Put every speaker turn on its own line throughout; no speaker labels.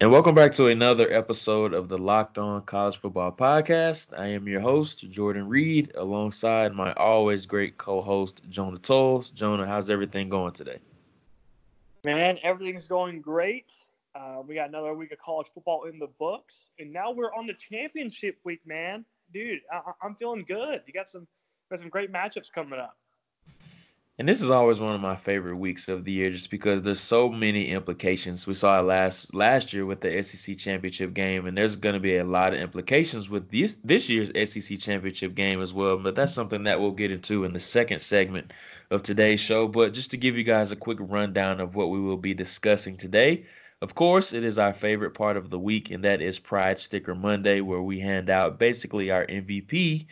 And welcome back to another episode of the Locked On College Football Podcast. I am your host, Jordan Reid, alongside my always great co host, Jonah Tuls. Jonah, how's everything going today?
Man, everything's going great. Uh, we got another week of college football in the books, and now we're on the championship week, man. Dude, I- I'm feeling good. You got some got some great matchups coming up.
And this is always one of my favorite weeks of the year just because there's so many implications. We saw it last last year with the SEC championship game, and there's going to be a lot of implications with this this year's SEC championship game as well. But that's something that we'll get into in the second segment of today's show. But just to give you guys a quick rundown of what we will be discussing today. Of course, it is our favorite part of the week, and that is Pride Sticker Monday, where we hand out basically our MVP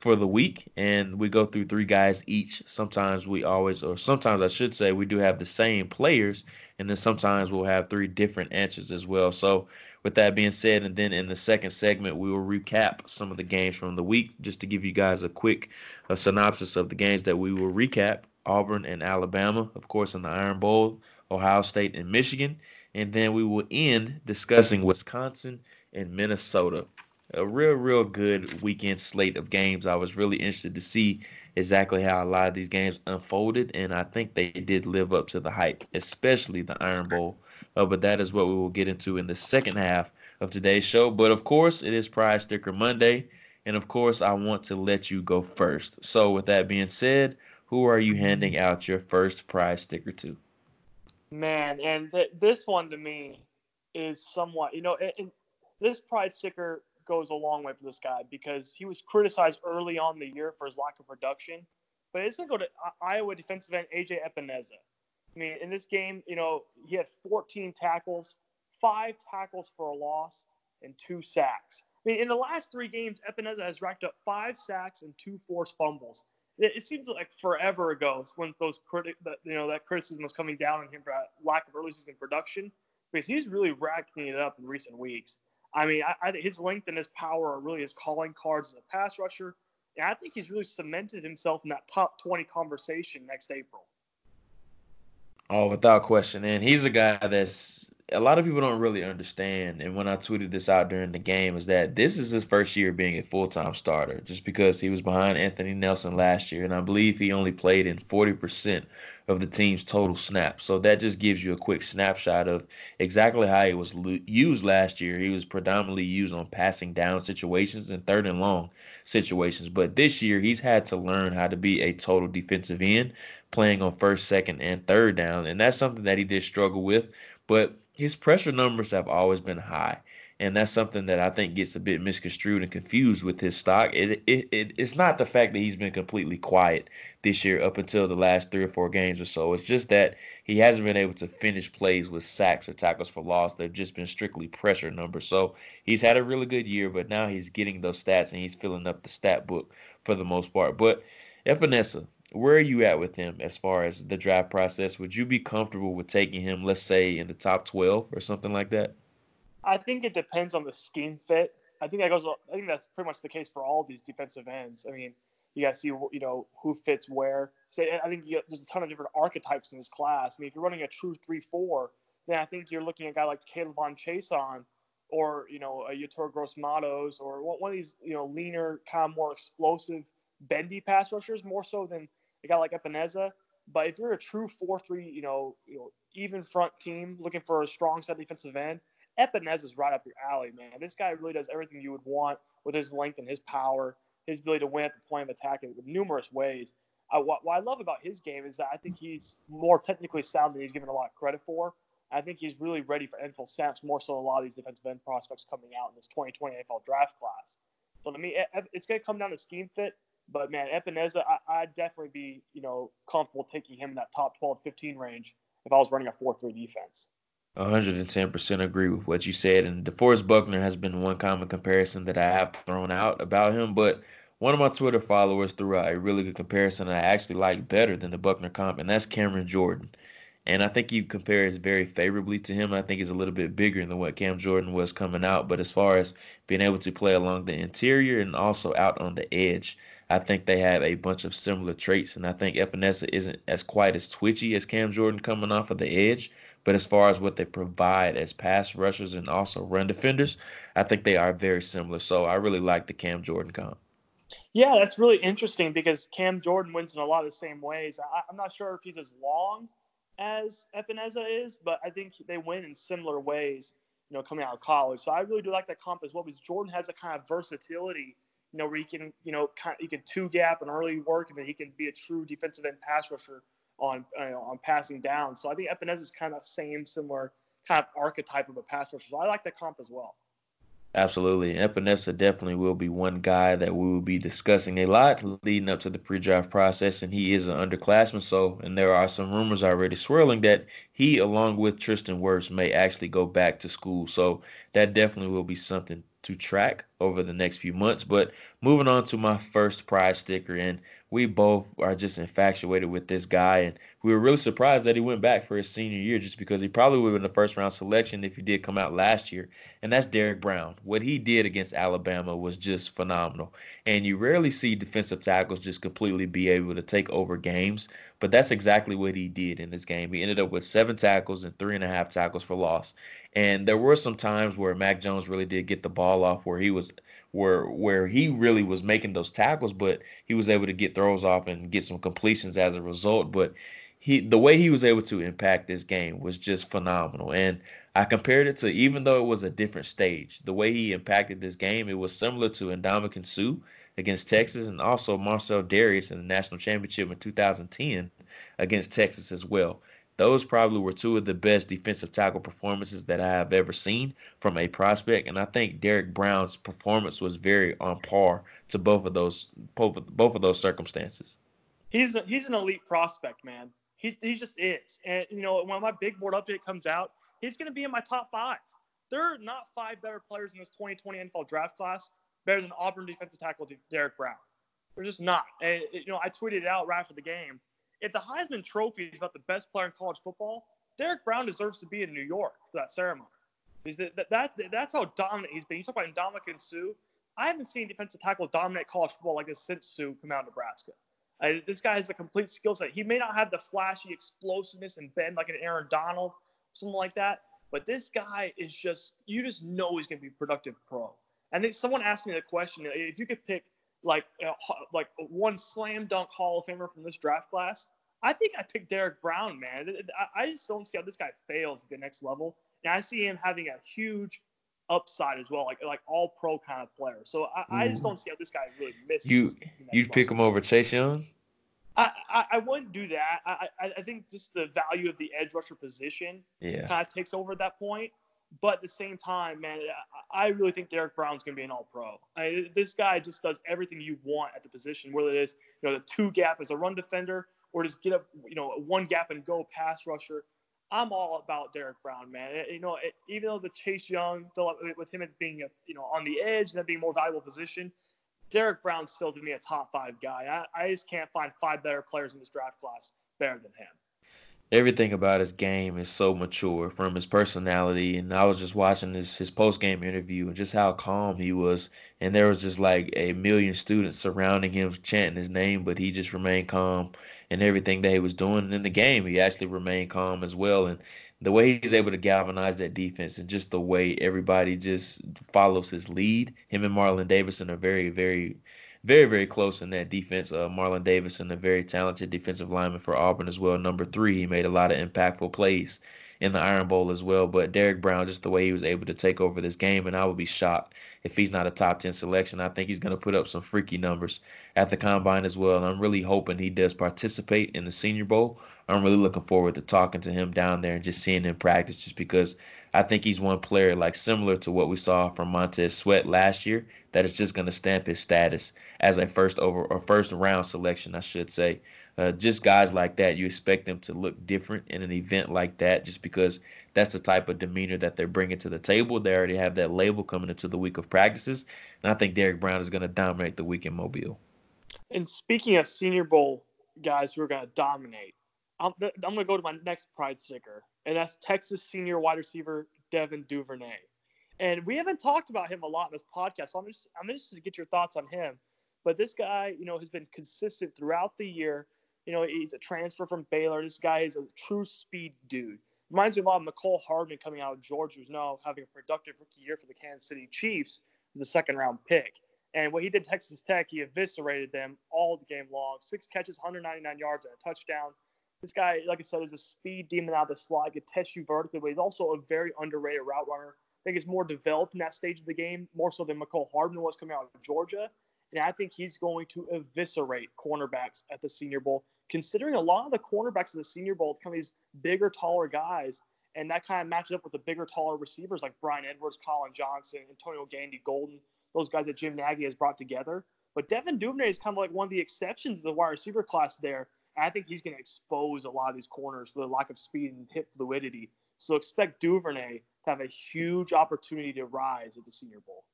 for the week and we go through three guys each. Sometimes we always, or sometimes I should say, we do have the same players, and then sometimes we'll have three different answers as well. So, with that being said, and then in the second segment, we will recap some of the games from the week just to give you guys a quick a synopsis of the games that we will recap Auburn and Alabama, of course, in the Iron Bowl, Ohio State and Michigan. And then we will end discussing Wisconsin and Minnesota a real, real good weekend slate of games. I was really interested to see exactly how a lot of these games unfolded, and I think they did live up to the hype, especially the Iron Bowl. Uh, but that is what we will get into in the second half of today's show. But of course, it is Pride Sticker Monday, and of course, I want to let you go first. So, with that being said, who are you handing out your first prize sticker to?
Man, and th- this one to me is somewhat, you know, and this pride sticker goes a long way for this guy because he was criticized early on the year for his lack of production. But it's going to go to Iowa defensive end AJ Epenesa. I mean, in this game, you know, he had 14 tackles, five tackles for a loss, and two sacks. I mean, in the last three games, Epenesa has racked up five sacks and two forced fumbles. It, it seems like forever ago when those criti- that, you know that criticism was coming down on him for lack of early season production because he's really racking it up in recent weeks. I mean, I, I, his length and his power are really his calling cards as a pass rusher. And I think he's really cemented himself in that top 20 conversation next April.
Oh, without question. And he's a guy that's a lot of people don't really understand. And when I tweeted this out during the game, is that this is his first year being a full time starter, just because he was behind Anthony Nelson last year. And I believe he only played in 40% of the team's total snaps. So that just gives you a quick snapshot of exactly how he was used last year. He was predominantly used on passing down situations and third and long situations. But this year, he's had to learn how to be a total defensive end, playing on first, second, and third down. And that's something that he did struggle with. But his pressure numbers have always been high and that's something that I think gets a bit misconstrued and confused with his stock. It, it, it it's not the fact that he's been completely quiet this year up until the last three or four games or so. It's just that he hasn't been able to finish plays with sacks or tackles for loss. They've just been strictly pressure numbers. So he's had a really good year, but now he's getting those stats and he's filling up the stat book for the most part. But Epenesa, where are you at with him as far as the draft process? Would you be comfortable with taking him, let's say, in the top 12 or something like that?
I think it depends on the scheme fit. I think that goes. I think that's pretty much the case for all these defensive ends. I mean, you got to see you know who fits where. So I think you, there's a ton of different archetypes in this class. I mean, if you're running a true three-four, then I think you're looking at a guy like K'Lavon Chaisson, or you know a Yetur Gross Matos, or one of these you know leaner, kind of more explosive, bendy pass rushers, more so than a guy like Epenesa. But if you're a true four-three, you know, you know, even front team looking for a strong set defensive end, Epenesa is right up your alley, man. This guy really does everything you would want with his length and his power, his ability to win at the point of attack in numerous ways. Uh, what, what, I love about his game is that I think he's more technically sound than he's given a lot of credit for. I think he's really ready for NFL snaps more so than a lot of these defensive end prospects coming out in this 2020 NFL draft class. So to me, it's going to come down to scheme fit. But man, Epenesa, I, would definitely be you know comfortable taking him in that top 12, 15 range if I was running a 4-3 defense.
110% agree with what you said. And DeForest Buckner has been one common comparison that I have thrown out about him. But one of my Twitter followers threw out a really good comparison I actually like better than the Buckner comp, and that's Cameron Jordan. And I think he compares very favorably to him. I think he's a little bit bigger than what Cam Jordan was coming out. But as far as being able to play along the interior and also out on the edge, I think they have a bunch of similar traits. And I think Epenesa isn't as quite as twitchy as Cam Jordan coming off of the edge But as far as what they provide as pass rushers and also run defenders, I think they are very similar. So I really like the Cam Jordan comp.
Yeah, that's really interesting because Cam Jordan wins in a lot of the same ways. I, am not sure if he's as long as Epenesa is, but I think they win in similar ways, you know, coming out of college. So I really do like that comp as well because Jordan has a kind of versatility, you know, where he can, you know, kind of, he can two gap and early work, and then he can be a true defensive end pass rusher on on passing down. So I think Epenesa is kind of same similar kind of archetype of a pass rusher. So I like the comp as well.
Absolutely. Epenesa definitely will be one guy that we will be discussing a lot leading up to the pre draft process, and he is an underclassman. So, and there are some rumors already swirling that he, along with Tristan Wirfs, may actually go back to school. So, that definitely will be something to track over the next few months. But moving on to my first pride sticker, and we both are just infatuated with this guy, and we were really surprised that he went back for his senior year, just because he probably would have been the first round selection if he did come out last year. And that's Derrick Brown. What he did against Alabama was just phenomenal, and you rarely see defensive tackles just completely be able to take over games. But that's exactly what he did in this game. He ended up with seven tackles and three and a half tackles for loss. And there were some times where Mac Jones really did get the ball off where he was where where he really was making those tackles, but he was able to get throws off and get some completions as a result. But he the way he was able to impact this game was just phenomenal. And I compared it to even though it was a different stage, the way he impacted this game, it was similar to Ndamukong Suh against Texas and also Marcell Dareus in the national championship in 2010 against Texas as well. Those probably were two of the best defensive tackle performances that I have ever seen from a prospect, and I think Derrick Brown's performance was very on par to both of those both of, those circumstances.
He's a, he's an elite prospect, man. He he just is, and you know when my big board update comes out, he's going to be in my top five. There are not five better players in this 2020 NFL draft class better than Auburn defensive tackle Derrick Brown. They're just not. And, you know, I tweeted it out right after the game. If the Heisman Trophy is about the best player in college football, Derrick Brown deserves to be in New York for that ceremony. That, that, that, that's how dominant he's been. You talk about Ndamukong Suh. I haven't seen defensive tackle dominate college football like this since Suh came out of Nebraska. Uh, this guy has a complete skill set. He may not have the flashy explosiveness and bend like an Aaron Donald, something like that, but this guy is just, you just know he's going to be a productive pro. And then someone asked me the question: if you could pick like uh, like one slam dunk Hall of Famer from this draft class, I think I picked Derrick Brown. Man, I, I just don't see how this guy fails at the next level, and I see him having a huge upside as well, like like all pro kind of player. So I, I just don't see how this guy really misses.
You you pick him over Chase Young?
I, I, I, wouldn't do that. I, I, I think just the value of the edge rusher position
yeah.
kind of takes over at that point. But at the same time, man, I really think Derrick Brown's going to be an All Pro. this guy just does everything you want at the position, whether it is you know the two gap as a run defender or just get up you know one gap and go pass rusher. I'm all about Derrick Brown, man. You know, even though the Chase Young, with him being you know on the edge and that being more valuable position, Derrick Brown's still to me a top five guy. I, I just can't find five better players in this draft class better than him
everything about his game is so mature from his personality and i was just watching his his post-game interview and just how calm he was and there was just like a million students surrounding him chanting his name but he just remained calm and everything that he was doing. In the game he actually remained calm as well and the way he's able to galvanize that defense and just the way everybody just follows his lead him and marlon davidson are very very very, very close in that defense. Uh, Marlon Davidson, a very talented defensive lineman for Auburn as well. Number three, he made a lot of impactful plays in the Iron Bowl as well. But Derrick Brown, just the way he was able to take over this game, and I would be shocked if he's not a top 10 selection. I think he's going to put up some freaky numbers at the combine as well. And I'm really hoping he does participate in the Senior Bowl. I'm really looking forward to talking to him down there and just seeing him practice just because I think he's one player like similar to what we saw from Montez Sweat last year that is just going to stamp his status as a first over or first round selection, I should say. Uh, just guys like that, you expect them to look different in an event like that, just because that's the type of demeanor that they're bringing to the table. They already have that label coming into the week of practices, and I think Derrick Brown is going to dominate the week in Mobile.
And speaking of Senior Bowl guys who are going to dominate, I'm, I'm going to go to my next pride sticker, and that's Texas senior wide receiver Devin Duvernay. And we haven't talked about him a lot in this podcast, so I'm just I'm interested to get your thoughts on him. But this guy, you know, has been consistent throughout the year. You know, he's a transfer from Baylor. This guy is a true speed dude. Reminds me a lot of Mecole Hardman coming out of Georgia, who's now having a productive rookie year for the Kansas City Chiefs, the second round pick. And what he did Texas Tech, he eviscerated them all the game long. Six catches, 199 yards, and a touchdown. This guy, like I said, is a speed demon out of the slot. He can test you vertically, but he's also a very underrated route runner. I think he's more developed in that stage of the game, more so than Mecole Hardman was coming out of Georgia. And I think he's going to eviscerate cornerbacks at the Senior Bowl, considering a lot of the cornerbacks at the Senior Bowl, of these bigger, taller guys. And that kind of matches up with the bigger, taller receivers like Bryan Edwards, Collin Johnson, Antonio Gandy Golden, those guys that Jim Nagy has brought together. But Devin Duvernay is kind of like one of the exceptions to the wide receiver class there. And I think he's going to expose a lot of these corners for the lack of speed and hip fluidity. So expect Duvernay to have a huge opportunity to rise at the Senior Bowl.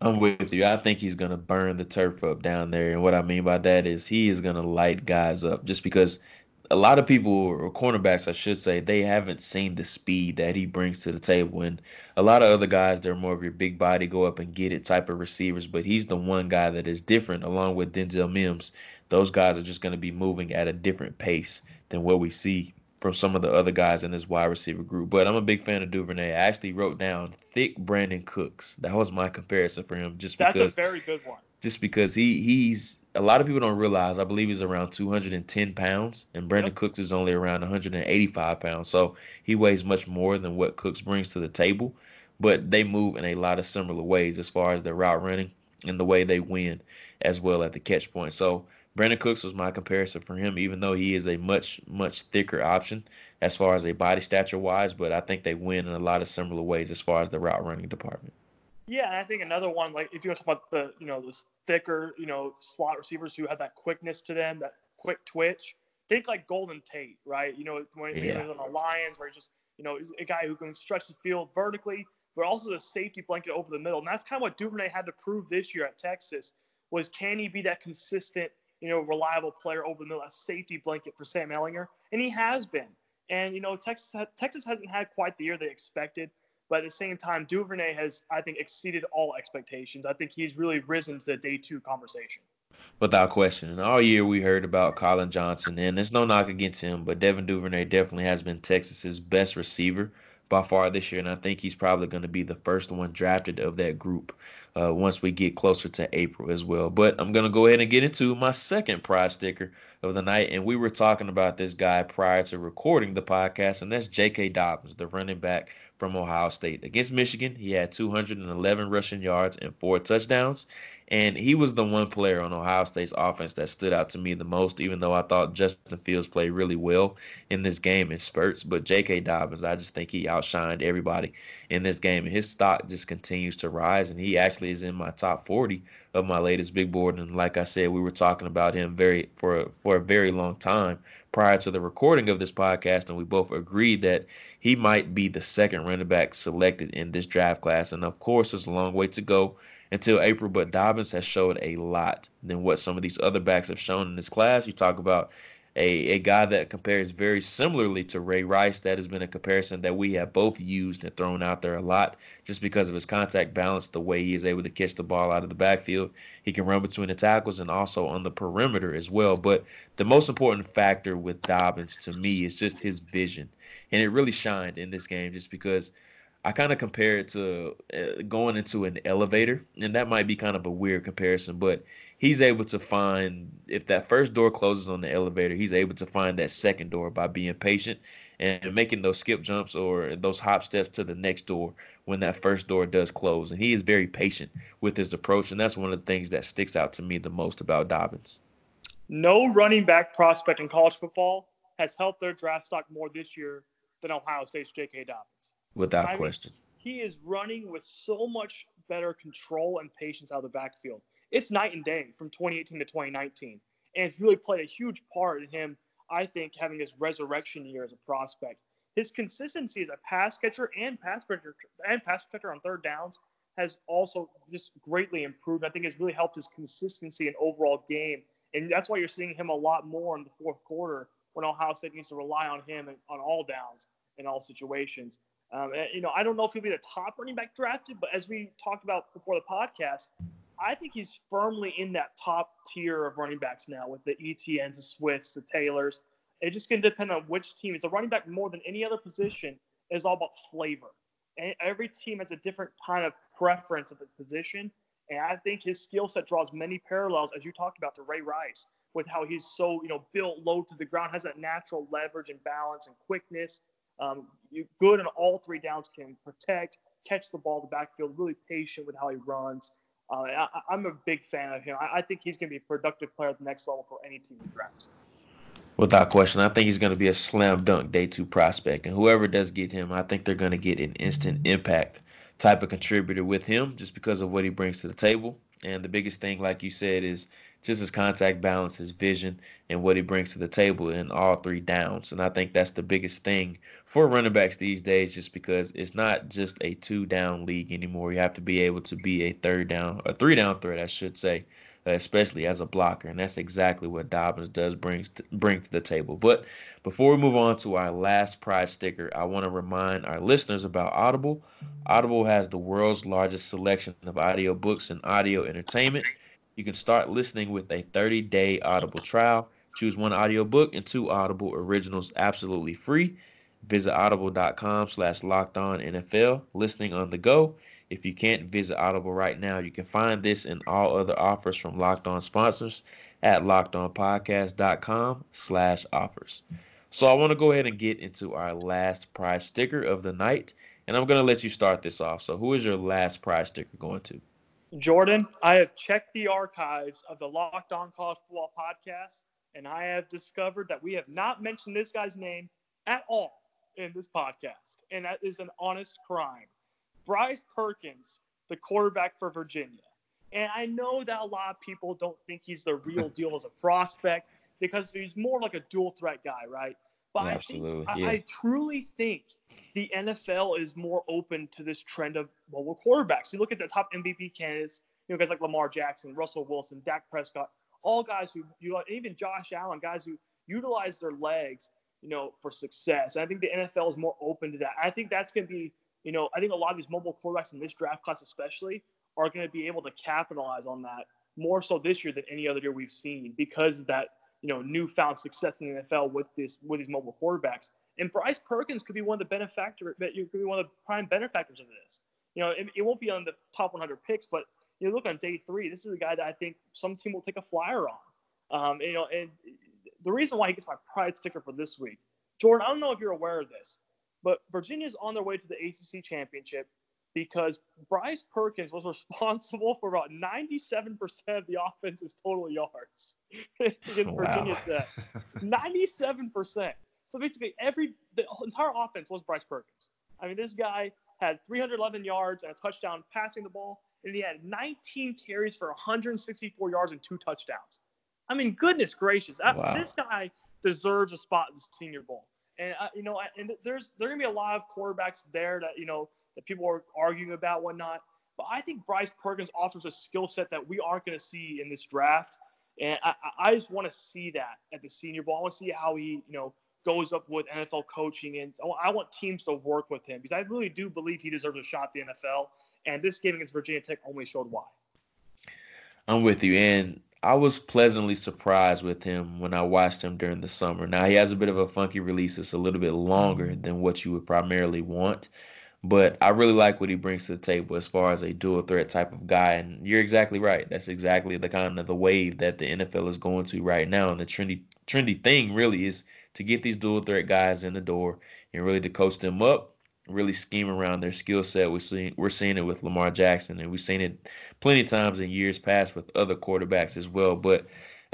I'm with you. I think he's gonna burn the turf up down there, and what I mean by that is he is gonna light guys up. Just because a lot of people, or cornerbacks, I should say, they haven't seen the speed that he brings to the table. And a lot of other guys, they're more of your big body, go up and get it type of receivers. But he's the one guy that is different, along with Denzel Mims. Those guys are just going to be moving at a different pace than what we see from some of the other guys in this wide receiver group. But I'm a big fan of Duvernay. I actually wrote down thick Brandin Cooks. That was my comparison for him, just because.
That's a very good one.
Just because he he's a lot of people don't realize. I believe he's around 210 pounds, and Brandin yep. Cooks is only around 185 pounds. So he weighs much more than what Cooks brings to the table. But they move in a lot of similar ways as far as their route running and the way they win as well at the catch point. So Brandin Cooks was my comparison for him, even though he is a much, much thicker option as far as a body stature wise. But I think they win in a lot of similar ways as far as the route running department.
Yeah, and I think another one, like if you want to talk about the, you know, those thicker, you know, slot receivers who have that quickness to them, that quick twitch. Think like Golden Tate, right? You know, when yeah. he was on the Lions, where he's just, you know, a guy who can stretch the field vertically, but also the safety blanket over the middle. And that's kind of what Duvernay had to prove this year at Texas was can he be that consistent – you know, reliable player over the middle, a safety blanket for Sam Ehlinger? and he has been. And you know, Texas Texas hasn't had quite the year they expected, but at the same time, Duvernay has, I think, exceeded all expectations. I think he's really risen to the day two conversation.
Without question. And all year we heard about Collin Johnson, and there's no knock against him, but Devin Duvernay definitely has been Texas's best receiver by far this year, and I think he's probably going to be the first one drafted of that group uh, once we get closer to April as well. But I'm going to go ahead and get into my second prize sticker of the night, and we were talking about this guy prior to recording the podcast, and that's J.K. Dobbins, the running back from Ohio State. Against Michigan, he had 211 rushing yards and four touchdowns. And he was the one player on Ohio State's offense that stood out to me the most, even though I thought Justin Fields played really well in this game in spurts. But J.K. Dobbins, I just think he outshined everybody in this game. And his stock just continues to rise. And he actually is in my top 40 of my latest big board. And like I said, we were talking about him very for for a very long time prior to the recording of this podcast, and we both agreed that he might be the second running back selected in this draft class. And of course, there's a long way to go until April, but Dobbins has showed a lot than what some of these other backs have shown in this class. You talk about a, a guy that compares very similarly to Ray Rice. That has been a comparison that we have both used and thrown out there a lot just because of his contact balance, the way he is able to catch the ball out of the backfield. He can run between the tackles and also on the perimeter as well. But the most important factor with Dobbins to me is just his vision. And it really shined in this game just because – I kind of compare it to uh, going into an elevator, and that might be kind of a weird comparison, but he's able to find if that first door closes on the elevator, he's able to find that second door by being patient and making those skip jumps or those hop steps to the next door when that first door does close. And he is very patient with his approach, and that's one of the things that sticks out to me the most about Dobbins.
No running back prospect in college football has helped their draft stock more this year than Ohio State's J.K. Dobbins.
Without I question.
Mean, he is running with so much better control and patience out of the backfield. It's night and day from 2018 to 2019. And it's really played a huge part in him, I think, having his resurrection year as a prospect. His consistency as a pass catcher and pass protector and pass protector on third downs has also just greatly improved. I think it's really helped his consistency and overall game. And that's why you're seeing him a lot more in the fourth quarter when Ohio State needs to rely on him on all downs in all situations. Um, and, you know, I don't know if he'll be the top running back drafted, but as we talked about before the podcast, I think he's firmly in that top tier of running backs now with the Etiennes, the Swifts, the Taylors. It just can depend on which team. It's a running back more than any other position. It's all about flavor. And every team has a different kind of preference of the position. And I think his skill set draws many parallels, as you talked about, to Ray Rice, with how he's so you know built low to the ground, has that natural leverage and balance and quickness. Um, good on all three downs, can protect, catch the ball in the backfield, really patient with how he runs. Uh, I, am a big fan of him. I, I think he's going to be a productive player at the next level for any team that drafts.
Without question, I think he's going to be a slam dunk day two prospect. And whoever does get him, I think they're going to get an instant impact type of contributor with him just because of what he brings to the table. And the biggest thing, like you said, is just his contact balance, his vision, and what he brings to the table in all three downs. And I think that's the biggest thing for running backs these days, just because it's not just a two down league anymore. You have to be able to be a third down, a three down threat, I should say, uh, especially as a blocker. And that's exactly what Dobbins does brings to, bring to the table. But before we move on to our last prize sticker, I want to remind our listeners about Audible. Audible has the world's largest selection of audio books and audio entertainment. You can start listening with a 30 day Audible trial. Choose one audiobook and two Audible originals absolutely free. Visit audible.com slash locked on NFL, listening on the go. If you can't visit Audible right now, you can find this and all other offers from Locked On sponsors at lockedonpodcast.com slash offers. So I want to go ahead and get into our last prize sticker of the night, and I'm going to let you start this off. So who is your last prize sticker going to?
Jordan, I have checked the archives of the Locked On College Football podcast, and I have discovered that we have not mentioned this guy's name at all in this podcast, and that is an honest crime. Bryce Perkins, the quarterback for Virginia. And I know that a lot of people don't think he's the real deal as a prospect because he's more like a dual threat guy, right? But Absolutely, I, think, yeah. I, I, truly think the NFL is more open to this trend of mobile quarterbacks. You look at the top MVP candidates, you know, guys like Lamar Jackson, Russell Wilson, Dak Prescott, all guys who you even Josh Allen, guys who utilize their legs, you know, for success. And I think the NFL is more open to that. I think that's going to be, you know, I think a lot of these mobile quarterbacks in this draft class, especially, are going to be able to capitalize on that more so this year than any other year we've seen because that you know newfound success in the NFL with this with these mobile quarterbacks. And Bryce Perkins could be one of the benefactor that you could be one of the prime benefactors of this. You know, it, it, won't be on the top 100 picks, but you know, look on day three. This is a guy that I think some team will take a flyer on. Um, you know, and the reason why he gets my pride sticker for this week, Jordan. I don't know if you're aware of this, but Virginia's on their way to the ACC championship because Bryce Perkins was responsible for about 97% of the offense's total yards against wow. Virginia Tech. 97%. So basically, every the entire offense was Bryce Perkins. I mean, this guy had 311 yards and a touchdown passing the ball, and he had 19 carries for 164 yards and two touchdowns. I mean, goodness gracious, wow. this guy deserves a spot in the Senior Bowl. And uh, you know, and there's there are gonna be a lot of quarterbacks there that you know that people are arguing about, whatnot. But I think Bryce Perkins offers a skill set that we aren't going to see in this draft, and I, I just want to see that at the Senior Bowl. I want to see how he, you know, goes up with NFL coaching, and I want teams to work with him because I really do believe he deserves a shot at the NFL. And this game against Virginia Tech only showed why.
I'm with you, and I was pleasantly surprised with him when I watched him during the summer. Now he has a bit of a funky release; it's a little bit longer than what you would primarily want. But I really like what he brings to the table as far as a dual threat type of guy. And you're exactly right. That's exactly the kind of the wave that the NFL is going to right now. And the trendy trendy thing really is to get these dual threat guys in the door and really to coach them up, really scheme around their skill set. We're seeing we're seeing it with Lamar Jackson, and we've seen it plenty of times in years past with other quarterbacks as well. But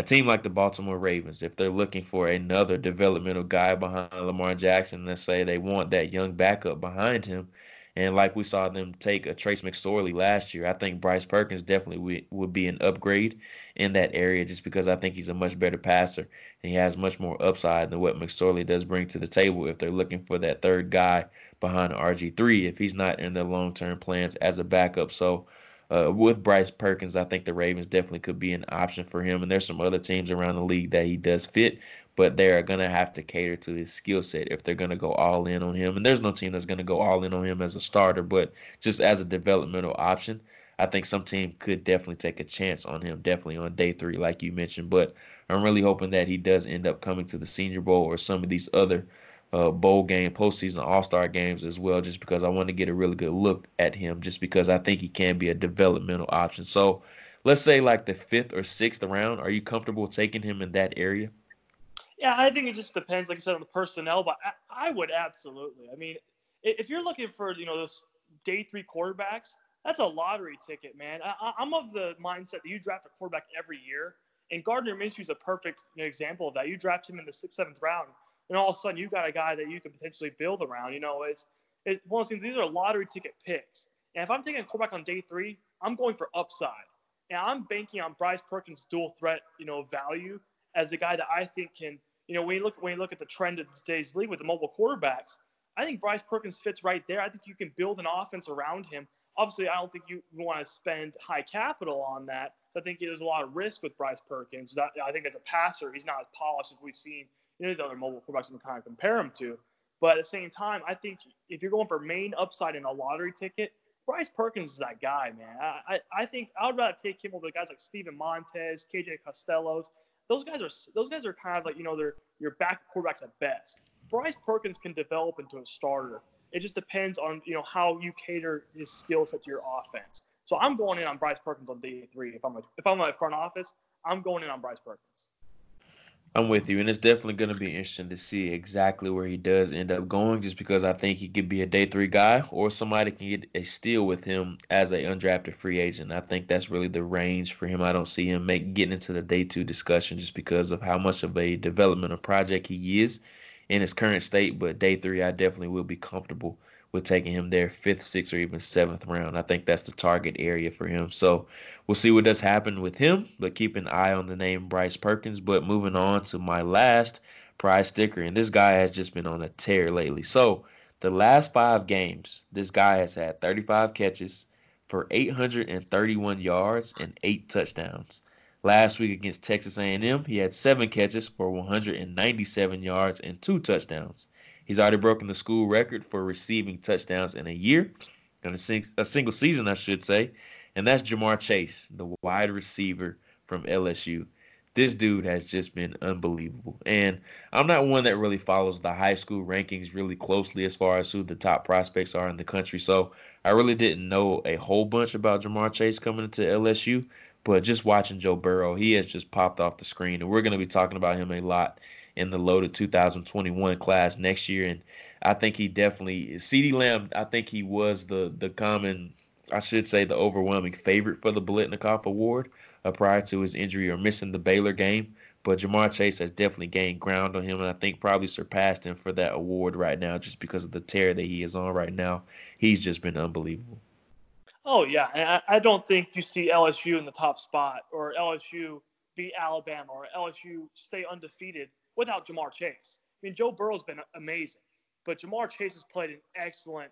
a team like the Baltimore Ravens, if they're looking for another developmental guy behind Lamar Jackson, let's say they want that young backup behind him, and like we saw them take a Trace McSorley last year, I think Bryce Perkins definitely would be an upgrade in that area just because I think he's a much better passer and he has much more upside than what McSorley does bring to the table if they're looking for that third guy behind RG3 if he's not in their long term plans as a backup. So uh, with Bryce Perkins, I think the Ravens definitely could be an option for him. And there's some other teams around the league that he does fit, but they're going to have to cater to his skill set if they're going to go all in on him. And there's no team that's going to go all in on him as a starter, but just as a developmental option. I think some team could definitely take a chance on him, definitely on day three, like you mentioned. But I'm really hoping that he does end up coming to the Senior Bowl or some of these other uh, bowl game, postseason, All Star games as well, just because I want to get a really good look at him, just because I think he can be a developmental option. So let's say like the fifth or sixth round. Are you comfortable taking him in that area?
Yeah, I think it just depends, like I said, on the personnel, but I, I would absolutely. I mean, if you're looking for you know those day three quarterbacks, that's a lottery ticket, man. I, am of the mindset that you draft a quarterback every year, and Gardner Minshew is a perfect example of that. You draft him in the sixth, seventh round, and all of a sudden you've got a guy that you can potentially build around. You know, it's it, well, these are lottery ticket picks. And if I'm taking a quarterback on day three, I'm going for upside, and I'm banking on Bryce Perkins' dual threat, you know, value as a guy that I think can, you know, when you look when you look at the trend of today's league with the mobile quarterbacks, I think Bryce Perkins fits right there. I think you can build an offense around him. Obviously, I don't think you want to spend high capital on that. So I think there's a lot of risk with Bryce Perkins. I think as a passer, he's not as polished as we've seen these other mobile quarterbacks we kind of compare him to. But at the same time, I think if you're going for main upside in a lottery ticket, Bryce Perkins is that guy, man. I, I, I think I would rather take him over guys like Steven Montez, KJ Costellos. Those guys are those guys are kind of like you know they're your back quarterbacks at best. Bryce Perkins can develop into a starter. It just depends on you know how you cater his skill set to your offense. So I'm going in on Bryce Perkins on day three. If I'm a, if I'm a front office, I'm going in on Bryce Perkins.
I'm with you, and it's definitely going to be interesting to see exactly where he does end up going. Just because I think he could be a day three guy, or somebody can get a steal with him as a undrafted free agent. I think that's really the range for him. I don't see him make getting into the day two discussion just because of how much of a developmental project he is in his current state. But day three, I definitely will be comfortable with taking him there fifth, sixth, or even seventh round. I think that's the target area for him. So we'll see what does happen with him, but keep an eye on the name Bryce Perkins. But moving on to my last prize sticker, and this guy has just been on a tear lately. So the last five games, this guy has had 35 catches for 831 yards and eight touchdowns. Last week against Texas A&M, he had seven catches for 197 yards and two touchdowns. He's already broken the school record for receiving touchdowns in a year, in a, sing- a single season, I should say. And that's Ja'Marr Chase, the wide receiver from LSU. This dude has just been unbelievable. And I'm not one that really follows the high school rankings really closely as far as who the top prospects are in the country. So I really didn't know a whole bunch about Ja'Marr Chase coming into LSU. But just watching Joe Burrow, he has just popped off the screen. And we're going to be talking about him a lot in the loaded 2021 class next year. And I think he definitely CeeDee Lamb. I think he was the the common, I should say, the overwhelming favorite for the Biletnikoff Award uh, prior to his injury or missing the Baylor game. But Jamar Chase has definitely gained ground on him, and I think probably surpassed him for that award right now, just because of the tear that he is on right now. He's just been unbelievable.
Oh yeah, I, I don't think you see LSU in the top spot or LSU beat Alabama or LSU stay undefeated without Ja'Marr Chase. I mean, Joe Burrow's been amazing, but Ja'Marr Chase has played an excellent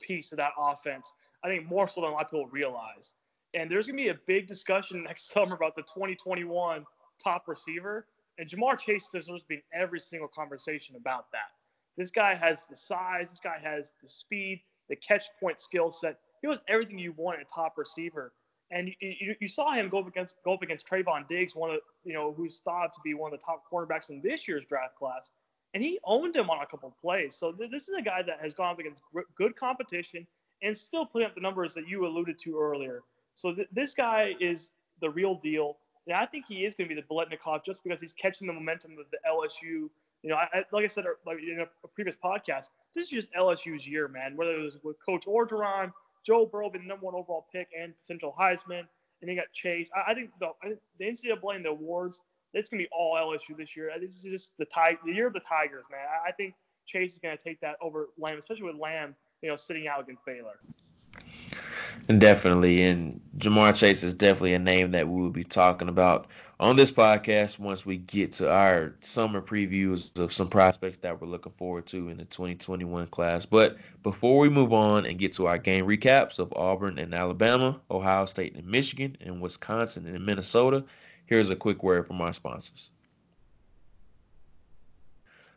piece of that offense. I think more so than a lot of people realize. And there's going to be a big discussion next summer about the 2021 top receiver. And Ja'Marr Chase deserves to be in every single conversation about that. This guy has the size, this guy has the speed, the catch point skill set. He was everything you want in a top receiver. And you, you, you, saw him go up against go up against Trevon Diggs, one of you know who's thought to be one of the top cornerbacks in this year's draft class, and he owned him on a couple plays. So th- this is a guy that has gone up against gr- good competition and still putting up the numbers that you alluded to earlier. So th- this guy is the real deal, and I think he is going to be the Biletnikoff just because he's catching the momentum of the LSU. You know, I, I, like I said er, like in a, a previous podcast, this is just LSU's year, man. Whether it was with Coach Orgeron Joe Burrow being the number one overall pick and potential Heisman, and they got Chase. I, I think the the NCAA and the awards, it's gonna be all LSU this year. This is just the tig- the year of the Tigers, man. I, I think Chase is gonna take that over Lamb, especially with Lamb, you know, sitting out against Baylor.
And definitely, and Ja'Marr Chase is definitely a name that we will be talking about on this podcast once we get to our summer previews of some prospects that we're looking forward to in the 2021 class. But before we move on and get to our game recaps of Auburn and Alabama, Ohio State and Michigan, and Wisconsin and Minnesota, here's a quick word from our sponsors.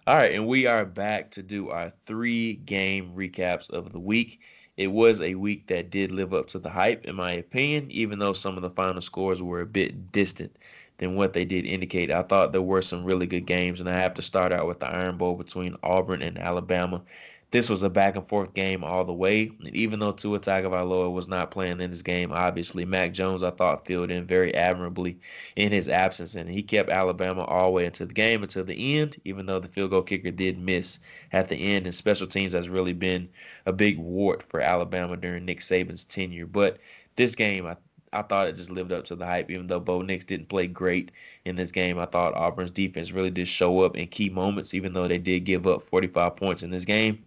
All right, and we are back to do our three game recaps of the week. it was a week that did live up to the hype, in my opinion, even though some of the final scores were a bit distant than what they did indicate. I thought there were some really good games, and I have to start out with the Iron Bowl between Auburn and Alabama. This was a back and forth game all the way. And even though Tua Tagovailoa was not playing in this game, obviously Mac Jones I thought filled in very admirably in his absence, and he kept Alabama all the way into the game until the end. Even though the field goal kicker did miss at the end, and special teams has really been a big wart for Alabama during Nick Saban's tenure. But this game, I I thought it just lived up to the hype, even though Bo Nix didn't play great in this game. I thought Auburn's defense really did show up in key moments, even though they did give up 45 points in this game.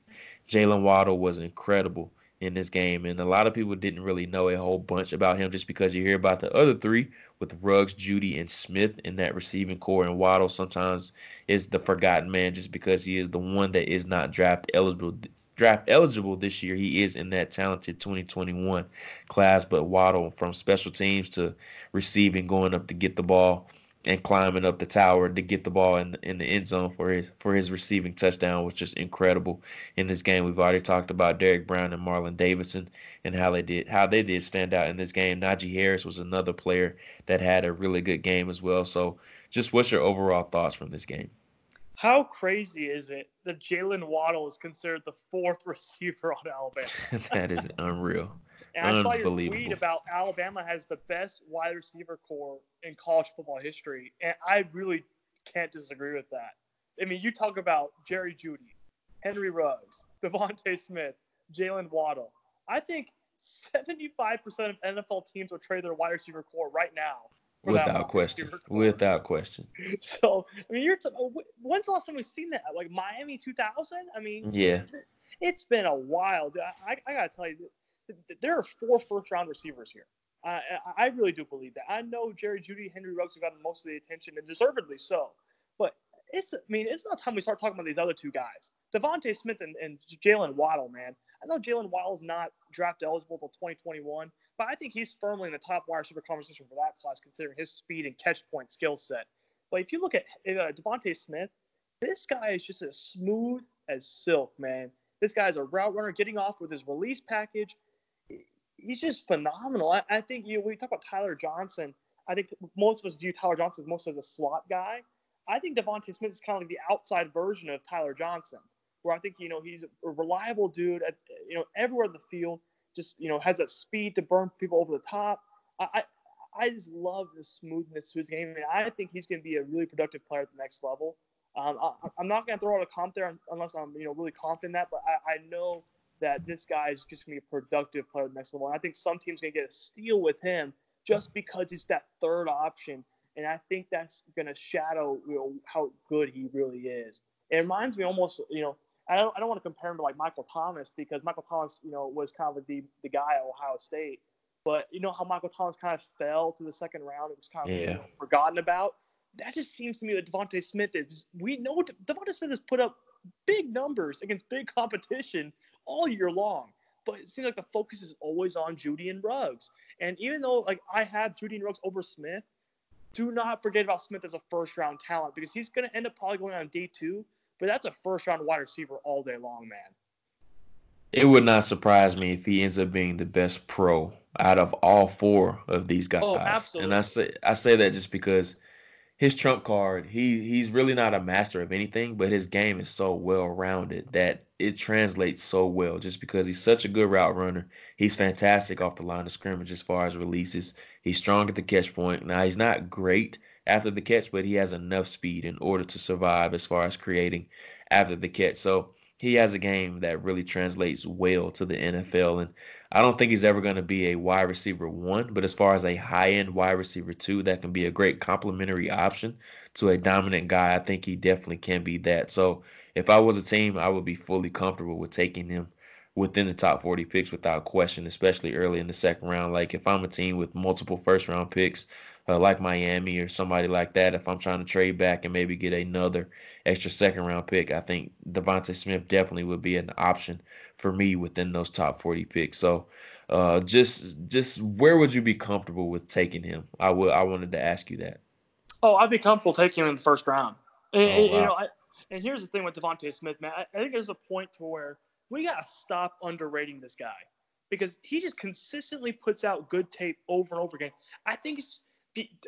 Jaylen Waddle was incredible in this game, and a lot of people didn't really know a whole bunch about him just because you hear about the other three with Ruggs, Jeudy, and Smith in that receiving corps, and Waddle sometimes is the forgotten man just because he is the one that is not draft eligible draft eligible this year. He is in that talented 2021 class, but Waddle from special teams to receiving, going up to get the ball and climbing up the tower to get the ball in in the end zone for his for his receiving touchdown was just incredible in this game. We've already talked about Derrick Brown and Marlon Davidson and how they did how they did stand out in this game. Najee Harris was another player that had a really good game as well. So, just what's your overall thoughts from this game?
How crazy is it that Jaylen Waddle is considered the fourth receiver on Alabama?
that is unreal.
And I saw your tweet about Alabama has the best wide receiver corps in college football history, and I really can't disagree with that. I mean, you talk about Jerry Jeudy, Henry Ruggs, DeVonta Smith, Jaylen Waddle. I think 75% of NFL teams will trade their wide receiver corps right now
Without question. Without question.
So I mean, you're. T- uh, when's the last time we've seen that? Like Miami 2000. I mean,
yeah,
it's been a while. I, I, I gotta tell you, there are four first round receivers here. I, I really do believe that. I know Jerry Jeudy, Henry Ruggs have gotten most of the attention, and deservedly so. But it's, I mean, it's about time we start talking about these other two guys, DeVonta Smith and, and Jaylen Waddle. Man, I know Jaylen Waddle is not draft eligible until 2021, but I think he's firmly in the top wide receiver conversation for that class, considering his speed and catch point skill set. But if you look at uh, DeVonta Smith, this guy is just as smooth as silk, man. This guy's a route runner, getting off with his release package. He's just phenomenal. I, I think you. Know, we talk about Tyler Johnson. I think most of us view Tyler Johnson as most as a slot guy. I think DeVonta Smith is kind of like the outside version of Tyler Johnson, where I think you know he's a reliable dude at you know everywhere in the field just you know has that speed to burn people over the top. I I just love the smoothness to his game, and I think he's going to be a really productive player at the next level. Um, I, am not going to throw out a comp there unless I'm you know really confident in that, but I, I know that this guy is just going to be a productive player at the next level. And I think some teams going to get a steal with him just because he's that third option, and I think that's going to shadow you know, how good he really is. It reminds me almost you know I don't, I don't want to compare him to like Michael Thomas because Michael Thomas, you know, was kind of the, the guy at Ohio State. But you know how Michael Thomas kind of fell to the second round and was kind of yeah. you know, forgotten about? That just seems to me that DeVonta Smith is. We know DeVonta Smith has put up big numbers against big competition all year long. But it seems like the focus is always on Jeudy and Ruggs. And even though like I have Jeudy and Ruggs over Smith, do not forget about Smith as a first round talent because he's going to end up probably going on day two but that's a first round wide receiver all day long, man.
It would not surprise me if he ends up being the best pro out of all four of these oh, guys. Oh, absolutely. And I say I say that just because his trump card, he he's really not a master of anything, but his game is so well rounded that it translates so well just because he's such a good route runner. He's fantastic off the line of scrimmage as far as releases. He's strong at the catch point. Now he's not great after the catch, but he has enough speed in order to survive as far as creating after the catch. So he has a game that really translates well to the NFL. And I don't think he's ever going to be a wide receiver one, but as far as a high end wide receiver two, that can be a great complementary option to a dominant guy. I think he definitely can be that. So if I was a team, I would be fully comfortable with taking him within the top 40 picks without question, especially early in the second round. Like if I'm a team with multiple first round picks, uh, like Miami or somebody like that, if I'm trying to trade back and maybe get another extra second round pick, I think DeVonta Smith definitely would be an option for me within those top 40 picks. So, uh, just just where would you be comfortable with taking him? I would I wanted to ask you that.
Oh, I'd be comfortable taking him in the first round. And, oh, wow. You know, I, and here's the thing with DeVonta Smith, man. I, I think there's a point to where we gotta stop underrating this guy because he just consistently puts out good tape over and over again. I think it's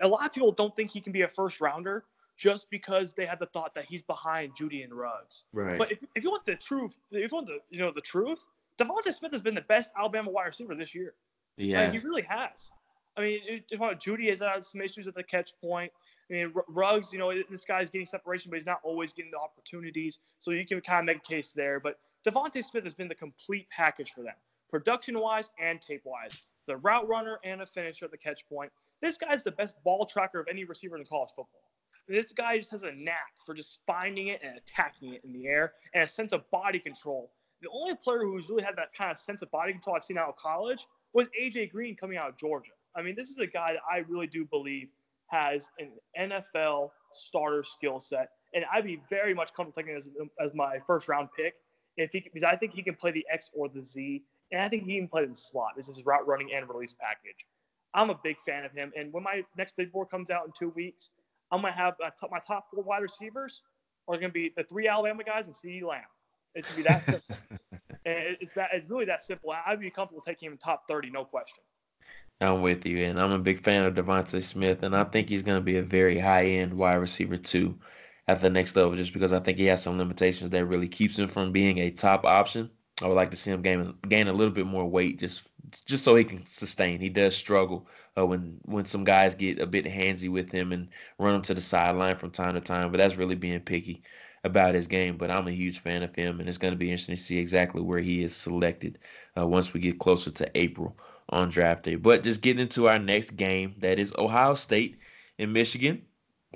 a lot of people don't think he can be a first rounder just because they have the thought that he's behind Jeudy and Ruggs.
Right.
But if, if you want the truth, if you want the you know the truth, DeVonta Smith has been the best Alabama wide receiver this year.
Yeah,
like, he really has. I mean, it, Jeudy has had some issues at the catch point. I mean, Ruggs, you know, this guy's getting separation, but he's not always getting the opportunities. So you can kind of make a case there. But DeVonta Smith has been the complete package for them, production wise and tape wise. The route runner and a finisher at the catch point. This guy's the best ball tracker of any receiver in college football. This guy just has a knack for just finding it and attacking it in the air and a sense of body control. The only player who's really had that kind of sense of body control I've seen out of college was AJ Green coming out of Georgia. I mean, this is a guy that I really do believe has an NFL starter skill set, and I'd be very much comfortable taking as, as my first round pick if he because I think he can play the X or the Z, and I think he can play the slot. This is route running and release package. I'm a big fan of him, and when my next big board comes out in two weeks, I'm gonna have uh, my top four wide receivers are gonna be the three Alabama guys and CeeDee Lamb. It should be that. and it's that. It's really that simple. I'd be comfortable taking him in top thirty, no question.
I'm with you, and I'm a big fan of DeVonta Smith, and I think he's going to be a very high end wide receiver too, at the next level, just because I think he has some limitations that really keeps him from being a top option. I would like to see him gain gain a little bit more weight, just just so he can sustain. He does struggle uh, when when some guys get a bit handsy with him and run him to the sideline from time to time. But that's really being picky about his game. But I'm a huge fan of him, and it's going to be interesting to see exactly where he is selected uh, once we get closer to April on draft day. But just getting into our next game, that is Ohio State in Michigan.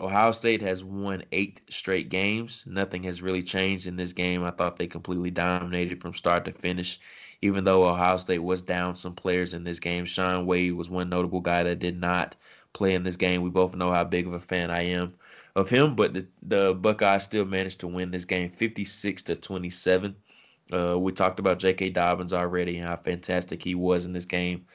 Ohio State has won eight straight games. Nothing has really changed in this game. I thought they completely dominated from start to finish even though Ohio State was down some players in this game. Shaun Wade was one notable guy that did not play in this game. We both know how big of a fan I am of him, but the, the Buckeyes still managed to win this game 56 to 27. Uh, we talked about J.K. Dobbins already and how fantastic he was in this game.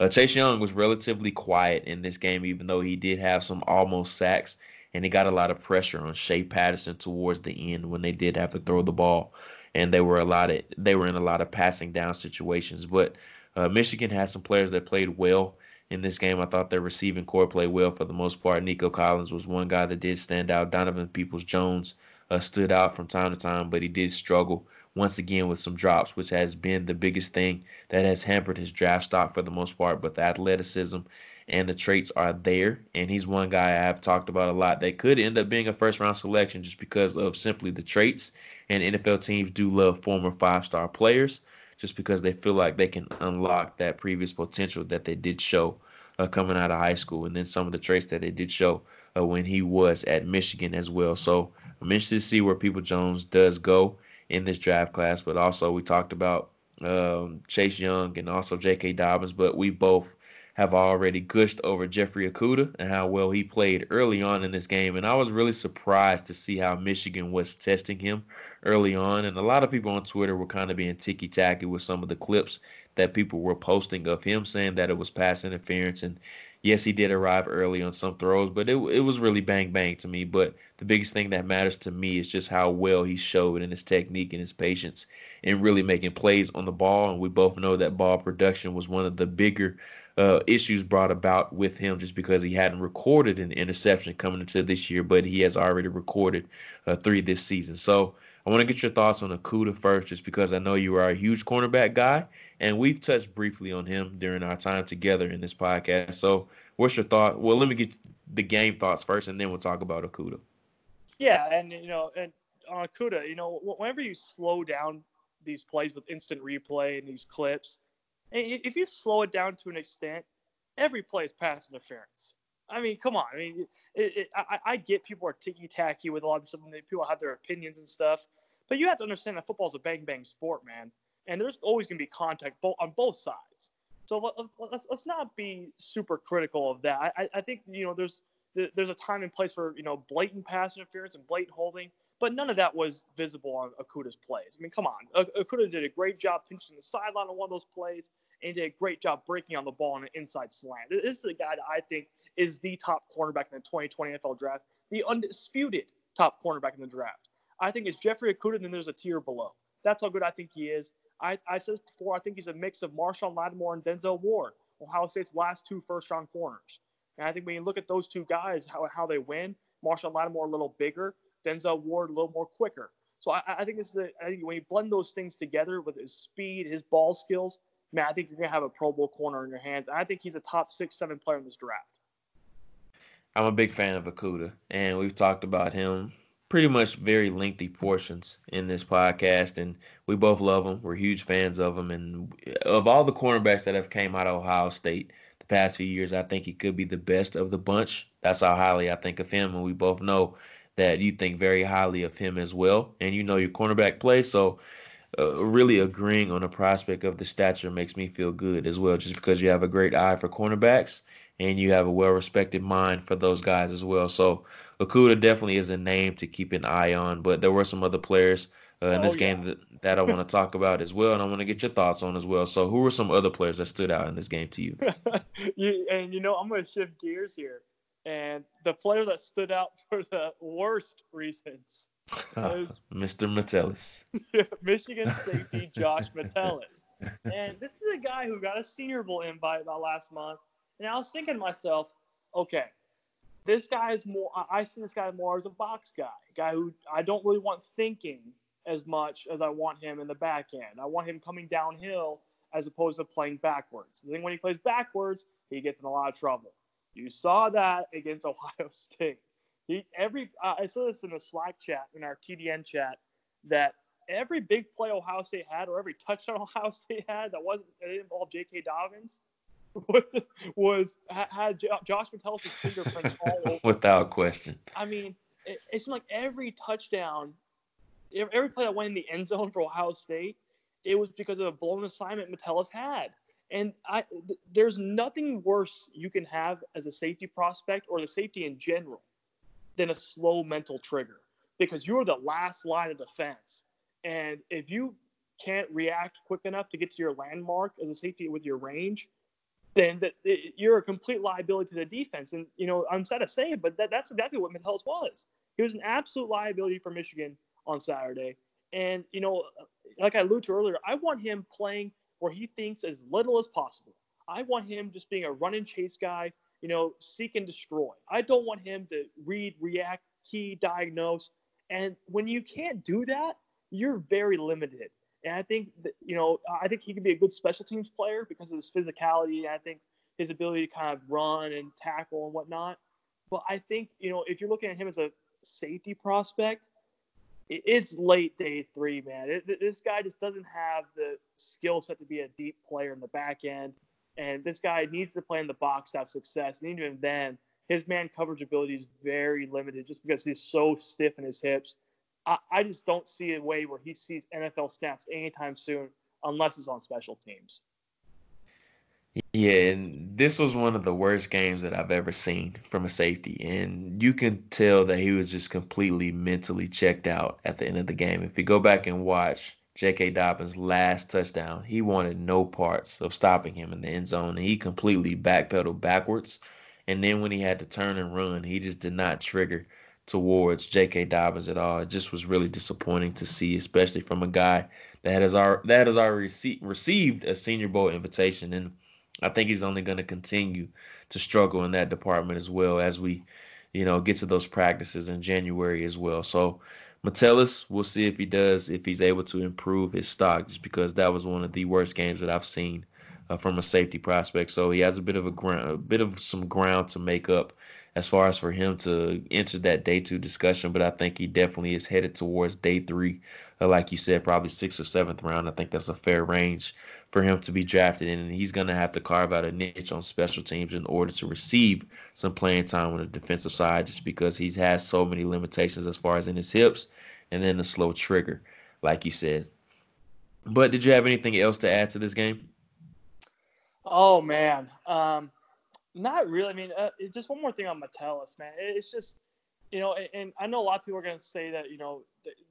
Uh, Chase Young was relatively quiet in this game, even though he did have some almost sacks, and he got a lot of pressure on Shea Patterson towards the end when they did have to throw the ball and they were a lot of they were in a lot of passing down situations. But uh, Michigan has some players that played well in this game. I thought their receiving corps played well for the most part. Nico Collins was one guy that did stand out. Donovan Peoples Jones uh, stood out from time to time, but he did struggle once again with some drops, which has been the biggest thing that has hampered his draft stock for the most part. But the athleticism and the traits are there. And he's one guy I have talked about a lot that could end up being a first round selection just because of simply the traits. And NFL teams do love former five star players just because they feel like they can unlock that previous potential that they did show uh, coming out of high school. And then some of the traits that they did show uh, when he was at Michigan as well. So I'm interested to see where People Jones does go in this draft class. But also, we talked about um, Chase Young and also J.K. Dobbins, but we both have already gushed over Jeffrey Okudah and how well he played early on in this game. And I was really surprised to see how Michigan was testing him early on. And a lot of people on Twitter were kind of being ticky tacky with some of the clips that people were posting of him saying that it was pass interference. And yes, he did arrive early on some throws, but it, it was really bang bang to me. But the biggest thing that matters to me is just how well he showed in his technique and his patience and really making plays on the ball. And we both know that ball production was one of the bigger uh, issues brought about with him just because he hadn't recorded an interception coming into this year, but he has already recorded uh, three this season. So I want to get your thoughts on Okudah first, just because I know you are a huge cornerback guy, and we've touched briefly on him during our time together in this podcast. So what's your thought? Well, let me get the game thoughts first, and then we'll talk about Okudah.
Yeah, and you know, and on Okudah, you know, whenever you slow down these plays with instant replay and these clips, if you slow it down to an extent, every play is pass interference. I mean, come on. I mean, it, it, I, I, get people are ticky tacky with a lot of stuff, and people have their opinions and stuff. But you have to understand that football is a bang bang sport, man, and there's always going to be contact on both sides. So let, us let's, not be super critical of that. I, I think you know there's there's a time and place for you know blatant pass interference and blatant holding, but none of that was visible on Okudah's plays. I mean, come on, Okudah did a great job pinching the sideline on one of those plays and he did a great job breaking on the ball on an inside slant. This is a guy that I think is the top cornerback in the 2020 NFL draft, the undisputed top cornerback in the draft. I think it's Jeffrey Okudah, and then there's a tier below. That's how good I think he is. I, I said before, I think he's a mix of Marshon Lattimore and Denzel Ward, Ohio State's last two first round corners. And I think when you look at those two guys, how, how they win, Marshon Lattimore a little bigger, Denzel Ward a little more quicker. So I, I think this is a, I think when you blend those things together with his speed, his ball skills, man, I think you're gonna have a Pro Bowl corner in your hands. I think he's a top six, seven player in this draft.
I'm a big fan of Okudah, and we've talked about him pretty much very lengthy portions in this podcast, and we both love them. We're huge fans of them, and of all the cornerbacks that have came out of Ohio State the past few years, I think he could be the best of the bunch. That's how highly I think of him, and we both know that you think very highly of him as well, and you know your cornerback play, so. Uh, really agreeing on the prospect of the stature makes me feel good as well, just because you have a great eye for cornerbacks and you have a well respected mind for those guys as well. So Okudah definitely is a name to keep an eye on, but there were some other players uh, in this oh, game that, that I want to talk about as well, and I want to get your thoughts on as well. So, who were some other players that stood out in this game to you?
you and you know, I'm going to shift gears here, and the player that stood out for the worst reasons.
Ah, Mr. Metellus.
Michigan safety Josh Metellus. And this is a guy who got a Senior Bowl invite about last month and I was thinking to myself, okay, this guy is more. I see this guy more as a box guy, guy who I don't really want thinking as much as I want him in the back end. I want him coming downhill as opposed to playing backwards. I think when he plays backwards, he gets in a lot of trouble. You saw that against Ohio State. He every uh, I saw this in the Slack chat in our TDN chat that every big play Ohio State had or every touchdown Ohio State had that wasn't that didn't involve J.K. Dobbins was had Josh Metellus' fingerprints all over.
Without question.
I mean, it, it seemed like every touchdown, every play that went in the end zone for Ohio State, it was because of a blown assignment Metellus had. And I, th- there's nothing worse you can have as a safety prospect or the safety in general than a slow mental trigger because you're the last line of defense. And if you can't react quick enough to get to your landmark as a safety with your range, then that you're a complete liability to the defense. And you know, I'm sad to say it, but that, that's exactly what Metellus was. He was an absolute liability for Michigan on Saturday. And you know, like I alluded to earlier, I want him playing where he thinks as little as possible. I want him just being a run and chase guy, you know, seek and destroy. I don't want him to read, react, key, diagnose. And when you can't do that, you're very limited. And I think that, you know, I think he could be a good special teams player because of his physicality. I think his ability to kind of run and tackle and whatnot. But I think, you know, if you're looking at him as a safety prospect, it's late day three, man. It, this guy just doesn't have the skill set to be a deep player in the back end. And this guy needs to play in the box to have success. And even then, his man coverage ability is very limited just because he's so stiff in his hips I, I just don't see a way where he sees NFL snaps anytime soon unless it's on special teams.
Yeah, and this was one of the worst games that I've ever seen from a safety. And you can tell that he was just completely mentally checked out at the end of the game. If you go back and watch J.K. Dobbins' last touchdown, he wanted no parts of stopping him in the end zone. And he completely backpedaled backwards. And then when he had to turn and run, he just did not trigger towards J.K. Dobbins at all. It just was really disappointing to see, especially from a guy that has already that has already received a Senior Bowl invitation, and I think he's only going to continue to struggle in that department as well as we, you know, get to those practices in January as well. So. Metellus, we'll see if he does, if he's able to improve his stock, just because that was one of the worst games that I've seen uh, from a safety prospect. So he has a bit of a ground, a bit of some ground to make up as far as for him to enter that day two discussion. But I think he definitely is headed towards day three, uh, like you said, probably sixth or seventh round. I think that's a fair range for him to be drafted in, and he's going to have to carve out a niche on special teams in order to receive some playing time on the defensive side, just because he has so many limitations as far as in his hips and then the slow trigger, like you said. But did you have anything else to add to this game?
Oh man, um, not really. I mean, uh, just one more thing on Metellus, man. It's just, you know, and, and I know a lot of people are going to say that, you know,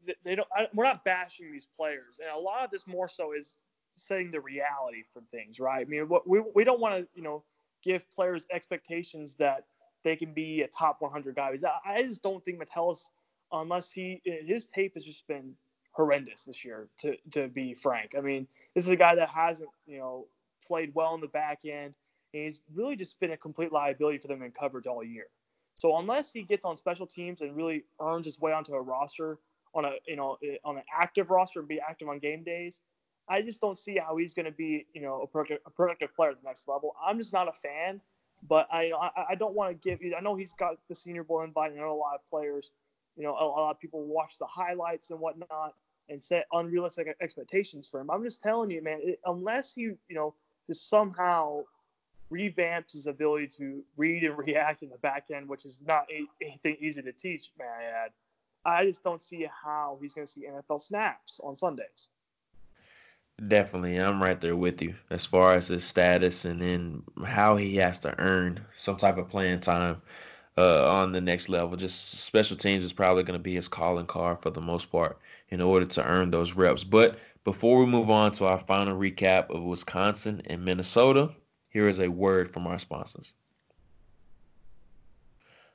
they, they don't. I, we're not bashing these players, and a lot of this more so is setting the reality for things, right? I mean, what we we don't want to, you know, give players expectations that they can be a top 100 guy. I, I just don't think Metellus, unless he his tape has just been horrendous this year. To to be frank, I mean, this is a guy that hasn't you know played well in the back end, and he's really just been a complete liability for them in coverage all year. So unless he gets on special teams and really earns his way onto a roster on a you know on an active roster and be active on game days, I just don't see how he's going to be you know a productive, a productive player at the next level. I'm just not a fan, but I I, I don't want to give. I know he's got the Senior Bowl invite, and I know a lot of players, you know, a, a lot of people watch the highlights and whatnot and set unrealistic expectations for him. I'm just telling you, man, it, unless he, you know just somehow revamps his ability to read and react in the back end, which is not a, anything easy to teach, may I add. I just don't see how he's going to see NFL snaps on Sundays.
Definitely, I'm right there with you as far as his status and then how he has to earn some type of playing time uh, on the next level. Just special teams is probably going to be his calling card for the most part in order to earn those reps. But before we move on to our final recap of Wisconsin and Minnesota, here is a word from our sponsors.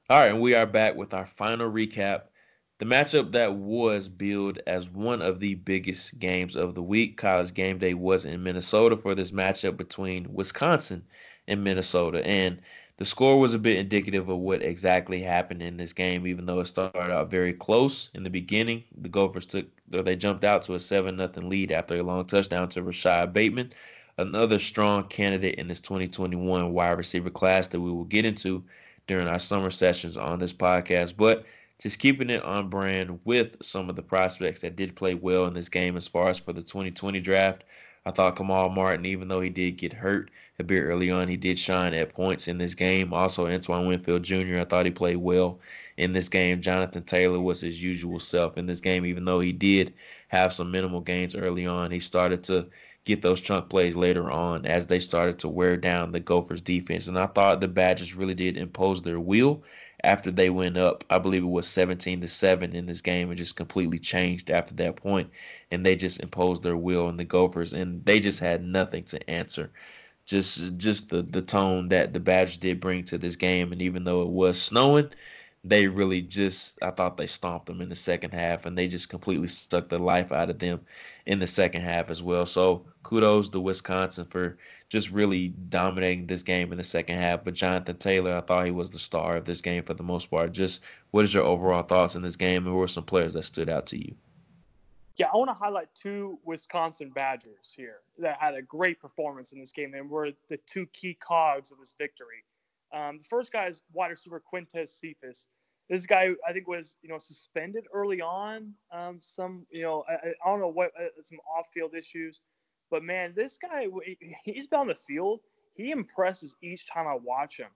All right, and we are back with our final recap. The matchup that was billed as one of the biggest games of the week, college game day, was in Minnesota for this matchup between Wisconsin and Minnesota. And the score was a bit indicative of what exactly happened in this game, even though it started out very close in the beginning. The Gophers took, or they jumped out to a 7 0 lead after a long touchdown to Rashod Bateman another strong candidate in this 2021 wide receiver class that we will get into during our summer sessions on this podcast. But just keeping it on brand with some of the prospects that did play well in this game as far as for the 2020 draft. I thought Kamal Martin, even though he did get hurt a bit early on, he did shine at points in this game. Also, Antoine Winfield Jr., I thought he played well in this game. Jonathan Taylor was his usual self in this game, even though he did have some minimal gains early on. He started to get those chunk plays later on as they started to wear down the Gophers defense. And I thought the Badgers really did impose their will after they went up. I believe it was 17 to 7 in this game and just completely changed after that point. And they just imposed their will on the Gophers and they just had nothing to answer. Just just the, the tone that the Badgers did bring to this game. And even though it was snowing, they really just I thought they stomped them in the second half and they just completely sucked the life out of them in the second half as well. So kudos to Wisconsin for just really dominating this game in the second half. But Jonathan Taylor, I thought he was the star of this game for the most part. Just what is your overall thoughts in this game and who were some players that stood out to you?
Yeah, I want to highlight two Wisconsin Badgers here that had a great performance in this game and were the two key cogs of this victory. Um, the first guy is wide receiver Quintez Cephus. This guy, I think, was you know suspended early on. Um, some you know I, I don't know what uh, some off-field issues, but man, this guy he's on the field. He impresses each time I watch him,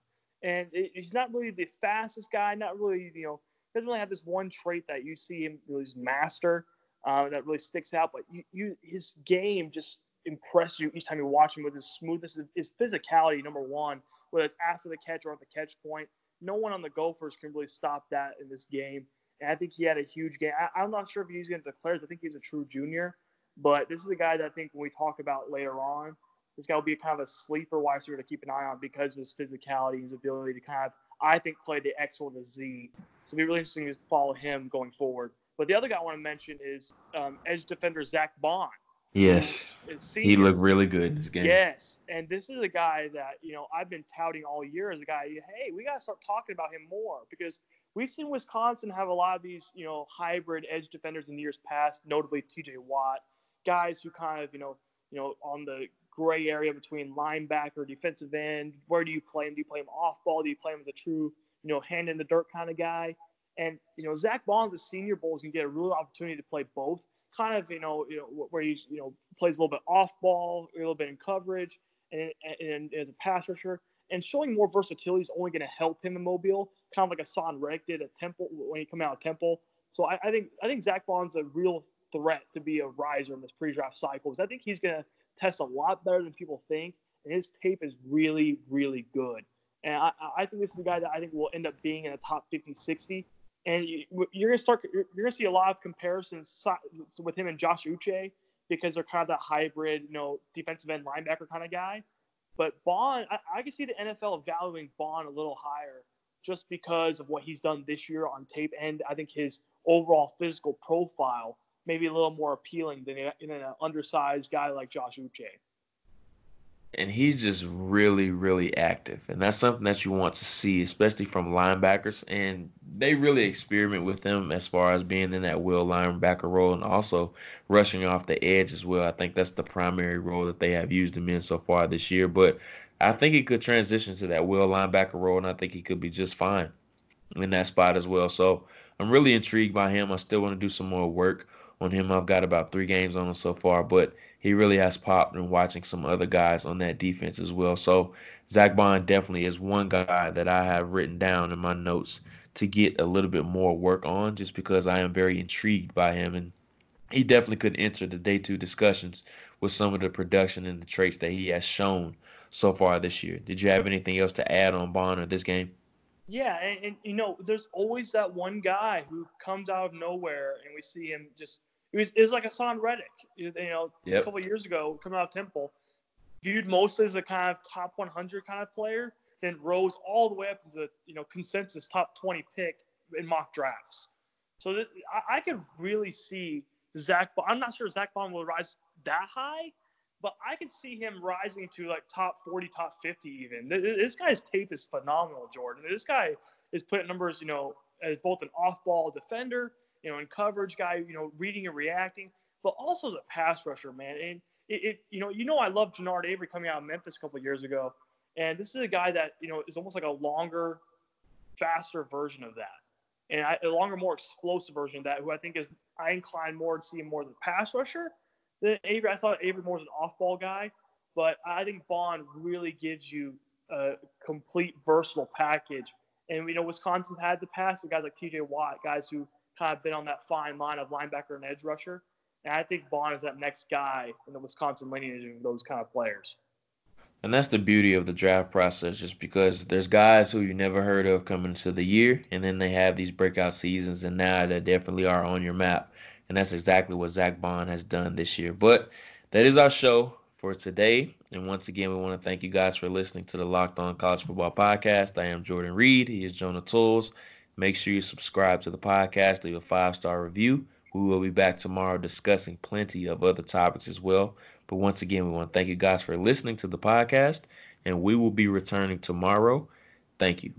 and he's not really the fastest guy. Not really you know doesn't really have this one trait that you see him really master uh, that really sticks out. But you, you his game just impresses you each time you watch him with his smoothness, his physicality. Number one whether it's after the catch or at the catch point. No one on the Gophers can really stop that in this game. And I think he had a huge game. I, am not sure if he's going to declare. I think he's a true junior. But this is a guy that I think when we talk about later on, this guy will be kind of a sleeper wide receiver to keep an eye on because of his physicality, his ability to kind of, I think, play the X or the Z. So it'll be really interesting to follow him going forward. But the other guy I want to mention is um, edge defender Zack Baun.
Yes. He looked really good in this game.
Yes. And this is a guy that, you know, I've been touting all year as a guy, hey, we got to start talking about him more because we've seen Wisconsin have a lot of these, you know, hybrid edge defenders in years past, notably TJ Watt, guys who kind of, you know, you know, on the gray area between linebacker, defensive end. Where do you play him? Do you play him off ball? Do you play him as a true, you know, hand in the dirt kind of guy? And, you know, Zack Baun, the senior bowl, is going to get a real opportunity to play both kind of you know you know where he you know plays a little bit off ball, a little bit in coverage, and, and, and as a pass rusher, and showing more versatility is only going to help him in Mobile, kind of like Haason Reddick did at Temple when he came out of Temple. So I, I think I think Zack Baun's a real threat to be a riser in this pre-draft cycle because I think he's going to test a lot better than people think, and his tape is really really good. And I, I think this is a guy that I think will end up being in the top 50, 60 and you, are gonna start. You're, gonna see a lot of comparisons with him and Josh Uche because they're kind of that hybrid, you know, defensive end linebacker kind of guy. But Baun, I, I can see the NFL valuing Baun a little higher just because of what he's done this year on tape, and I think his overall physical profile maybe a little more appealing than, than an undersized guy like Josh Uche
and he's just really, really active. And that's something that you want to see, especially from linebackers. And they really experiment with him as far as being in that will linebacker role and also rushing off the edge as well. I think that's the primary role that they have used him in so far this year. But I think he could transition to that will linebacker role, and I think he could be just fine in that spot as well. So I'm really intrigued by him. I still want to do some more work on him. I've got about three games on him so far, but he really has popped and watching some other guys on that defense as well. So Zack Baun definitely is one guy that I have written down in my notes to get a little bit more work on just because I am very intrigued by him and he definitely could enter the day two discussions with some of the production and the traits that he has shown so far this year. Did you have anything else to add on Bond or this game?
Yeah, and, and, you know, there's always that one guy who comes out of nowhere, and we see him just it was, it was like Haason Reddick, you know, yep. a couple years ago coming out of Temple, viewed mostly as a kind of top 100 kind of player, then rose all the way up into the you know consensus top 20 pick in mock drafts. So that, I, I could really see Zack. I'm not sure Zack Baun will rise that high, but I could see him rising to like top 40, top 50 even. This guy's tape is phenomenal, Jordan. This guy is putting numbers, you know, as both an off-ball defender you know, in coverage guy, you know, reading and reacting, but also the pass rusher, man. And it, it you know, you know, I love Genard Avery coming out of Memphis a couple years ago, and this is a guy that you know is almost like a longer, faster version of that, and I, a longer, more explosive version of that. Who I think is I incline more to seeing more of the pass rusher than Avery. I thought Avery more was an off-ball guy, but I think Baun really gives you a complete versatile package. And you know Wisconsin had the pass, the guys like T.J. Watt, guys who kind of been on that fine line of linebacker and edge rusher. And I think Baun is that next guy in the Wisconsin lineage of those kind of players.
And that's the beauty of the draft process, just because there's guys who you never heard of coming into the year, and then they have these breakout seasons, and now they definitely are on your map. And that's exactly what Zack Baun has done this year. But that is our show for today. And once again, we want to thank you guys for listening to the Locked On College Football Podcast. I am Jordan Reid. He is Jonah Tuls. Make sure you subscribe to the podcast, leave a five star review. We will be back tomorrow discussing plenty of other topics as well. But once again, we want to thank you guys for listening to the podcast, and we will be returning tomorrow. Thank you.